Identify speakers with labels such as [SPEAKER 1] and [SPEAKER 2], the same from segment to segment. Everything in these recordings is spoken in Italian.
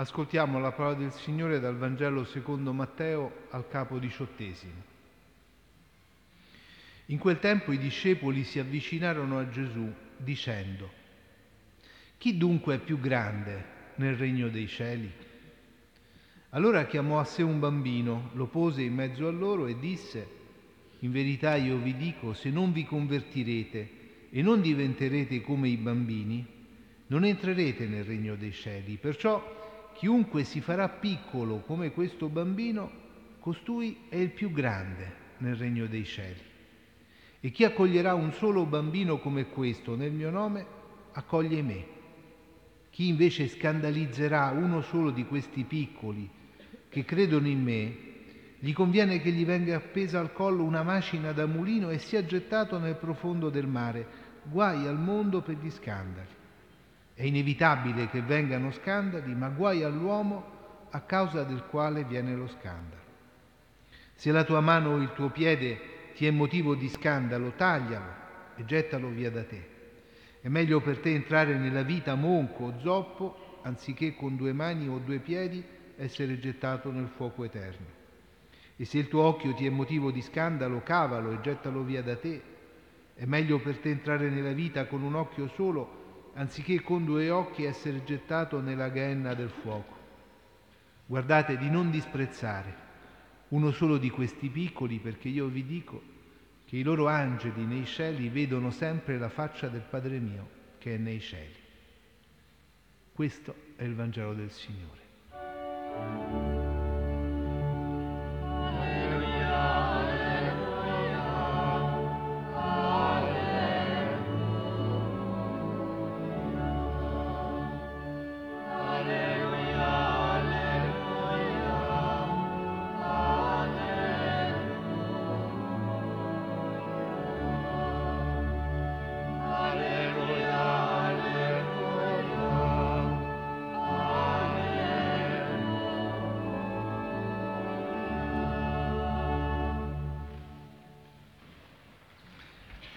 [SPEAKER 1] Ascoltiamo la parola del Signore dal Vangelo secondo Matteo al capo diciottesimo. In quel tempo i discepoli si avvicinarono a Gesù dicendo, Chi dunque è più grande nel regno dei cieli? Allora chiamò a sé un bambino, lo pose in mezzo a loro e disse, In verità io vi dico, se non vi convertirete e non diventerete come i bambini, non entrerete nel regno dei cieli. Perciò chiunque si farà piccolo come questo bambino, costui è il più grande nel regno dei cieli. E chi accoglierà un solo bambino come questo nel mio nome, accoglie me. Chi invece scandalizzerà uno solo di questi piccoli che credono in me, gli conviene che gli venga appesa al collo una macina da mulino e sia gettato nel profondo del mare. Guai al mondo per gli scandali. È inevitabile che vengano scandali, ma guai all'uomo a causa del quale viene lo scandalo. Se la tua mano o il tuo piede ti è motivo di scandalo, taglialo e gettalo via da te. È meglio per te entrare nella vita monco o zoppo, anziché con due mani o due piedi essere gettato nel fuoco eterno. E se il tuo occhio ti è motivo di scandalo, cavalo e gettalo via da te. È meglio per te entrare nella vita con un occhio solo, anziché con due occhi essere gettato nella genna del fuoco. Guardate di non disprezzare uno solo di questi piccoli, perché io vi dico che i loro angeli nei cieli vedono sempre la faccia del Padre mio che è nei cieli. Questo è il Vangelo del Signore.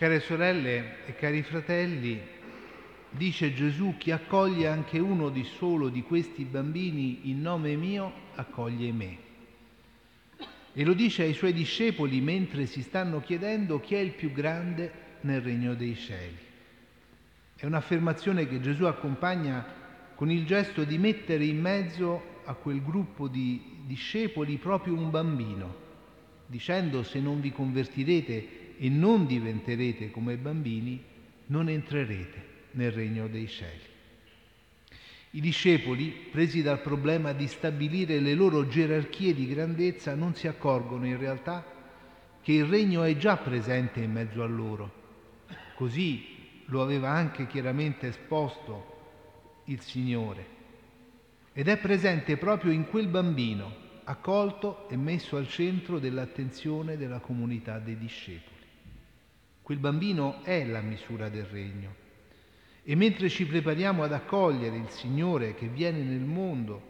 [SPEAKER 1] Care sorelle e cari fratelli, dice Gesù, chi accoglie anche uno di solo di questi bambini in nome mio, accoglie me. E lo dice ai suoi discepoli mentre si stanno chiedendo chi è il più grande nel regno dei cieli. È un'affermazione che Gesù accompagna con il gesto di mettere in mezzo a quel gruppo di discepoli proprio un bambino, dicendo se non vi convertirete e non diventerete come bambini, non entrerete nel regno dei cieli. I discepoli, presi dal problema di stabilire le loro gerarchie di grandezza, non si accorgono in realtà che il regno è già presente in mezzo a loro. Così lo aveva anche chiaramente esposto il Signore. Ed è presente proprio in quel bambino, accolto e messo al centro dell'attenzione della comunità dei discepoli. Quel bambino è la misura del regno. E mentre ci prepariamo ad accogliere il Signore che viene nel mondo,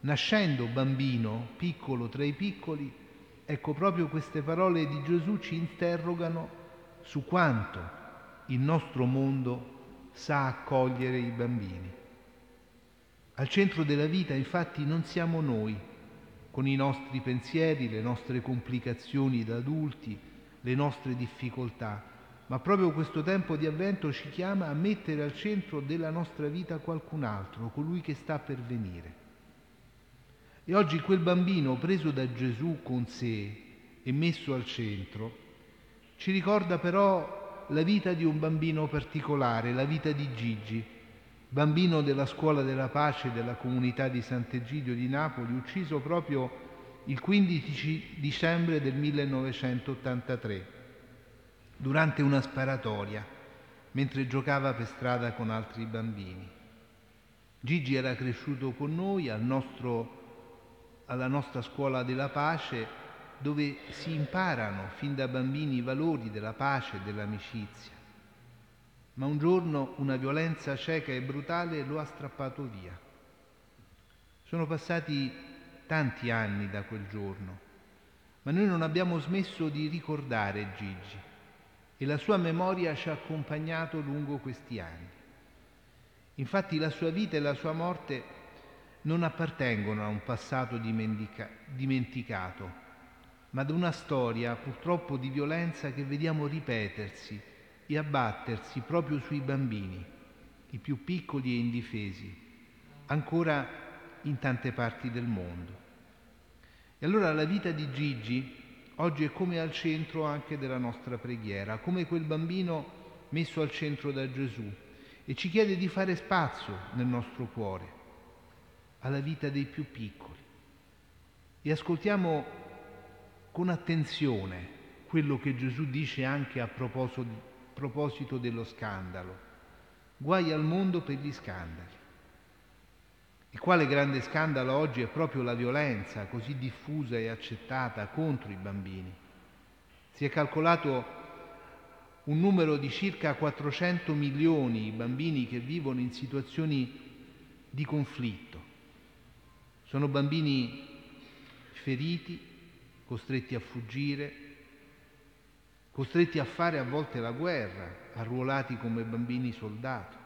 [SPEAKER 1] nascendo bambino, piccolo tra i piccoli, ecco proprio queste parole di Gesù ci interrogano su quanto il nostro mondo sa accogliere i bambini. Al centro della vita infatti non siamo noi, con i nostri pensieri, le nostre complicazioni da adulti, le nostre difficoltà, ma proprio questo tempo di avvento ci chiama a mettere al centro della nostra vita qualcun altro, colui che sta per venire. E oggi quel bambino preso da Gesù con sé e messo al centro, ci ricorda però la vita di un bambino particolare, la vita di Gigi, bambino della scuola della pace della comunità di Sant'Egidio di Napoli, ucciso proprio il 15 dicembre del 1983 durante una sparatoria mentre giocava per strada con altri bambini. Gigi era cresciuto con noi al nostro, alla nostra scuola della pace dove si imparano fin da bambini i valori della pace e dell'amicizia. Ma un giorno una violenza cieca e brutale lo ha strappato via. Sono passati tanti anni da quel giorno, ma noi non abbiamo smesso di ricordare Gigi e la sua memoria ci ha accompagnato lungo questi anni. Infatti la sua vita e la sua morte non appartengono a un passato dimentica- dimenticato, ma ad una storia purtroppo di violenza che vediamo ripetersi e abbattersi proprio sui bambini, i più piccoli e indifesi, ancora in tante parti del mondo. E allora la vita di Gigi oggi è come al centro anche della nostra preghiera, come quel bambino messo al centro da Gesù e ci chiede di fare spazio nel nostro cuore alla vita dei più piccoli. E ascoltiamo con attenzione quello che Gesù dice anche a proposito dello scandalo. Guai al mondo per gli scandali. Il quale grande scandalo oggi è proprio la violenza così diffusa e accettata contro i bambini. Si è calcolato un numero di circa 400 milioni di bambini che vivono in situazioni di conflitto. Sono bambini feriti, costretti a fuggire, costretti a fare a volte la guerra, arruolati come bambini soldato.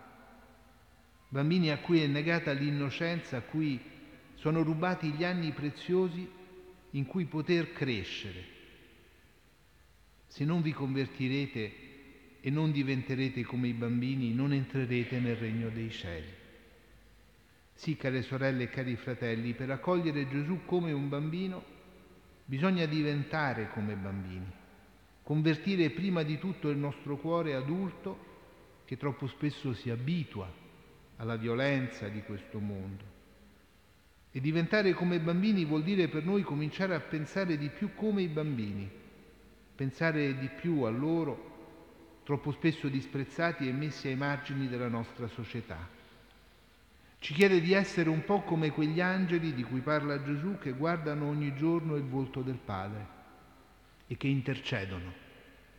[SPEAKER 1] Bambini a cui è negata l'innocenza, a cui sono rubati gli anni preziosi in cui poter crescere. Se non vi convertirete e non diventerete come i bambini, non entrerete nel regno dei cieli. Sì, care sorelle e cari fratelli, per accogliere Gesù come un bambino bisogna diventare come bambini, convertire prima di tutto il nostro cuore adulto che troppo spesso si abitua alla violenza di questo mondo. E diventare come bambini vuol dire per noi cominciare a pensare di più come i bambini, pensare di più a loro troppo spesso disprezzati e messi ai margini della nostra società. Ci chiede di essere un po' come quegli angeli di cui parla Gesù che guardano ogni giorno il volto del Padre e che intercedono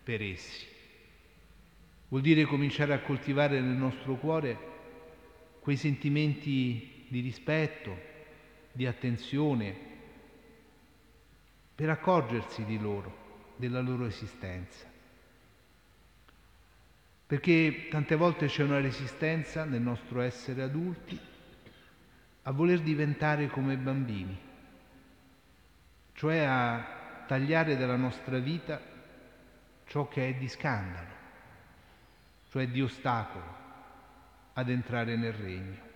[SPEAKER 1] per essi. Vuol dire cominciare a coltivare nel nostro cuore quei sentimenti di rispetto, di attenzione, per accorgersi di loro, della loro esistenza. Perché tante volte c'è una resistenza nel nostro essere adulti a voler diventare come bambini, cioè a tagliare dalla nostra vita ciò che è di scandalo, cioè di ostacolo ad entrare nel regno.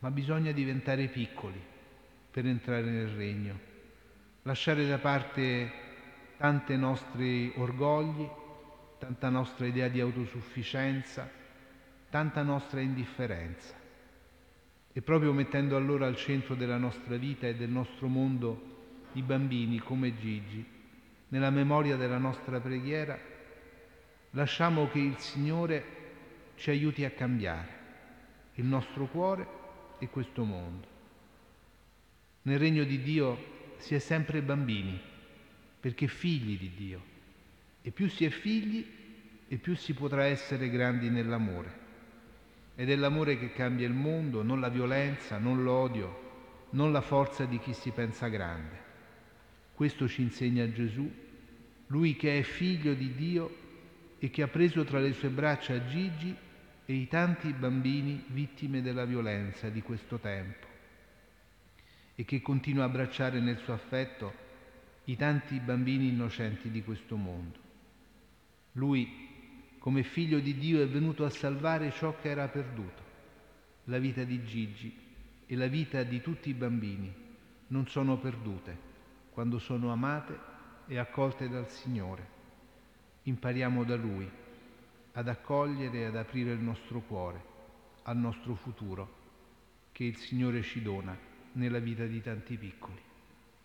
[SPEAKER 1] Ma bisogna diventare piccoli per entrare nel regno, lasciare da parte tanti nostri orgogli, tanta nostra idea di autosufficienza, tanta nostra indifferenza. E proprio mettendo allora al centro della nostra vita e del nostro mondo i bambini come Gigi, nella memoria della nostra preghiera, lasciamo che il Signore ci aiuti a cambiare il nostro cuore e questo mondo. Nel regno di Dio si è sempre bambini, perché figli di Dio. E più si è figli e più si potrà essere grandi nell'amore. Ed è l'amore che cambia il mondo, non la violenza, non l'odio, non la forza di chi si pensa grande. Questo ci insegna Gesù, lui che è figlio di Dio e che ha preso tra le sue braccia Gigi e i tanti bambini vittime della violenza di questo tempo e che continua a abbracciare nel suo affetto i tanti bambini innocenti di questo mondo. Lui, come figlio di Dio, è venuto a salvare ciò che era perduto. La vita di Gigi e la vita di tutti i bambini non sono perdute quando sono amate e accolte dal Signore. Impariamo da Lui ad accogliere e ad aprire il nostro cuore al nostro futuro che il Signore ci dona nella vita di tanti piccoli.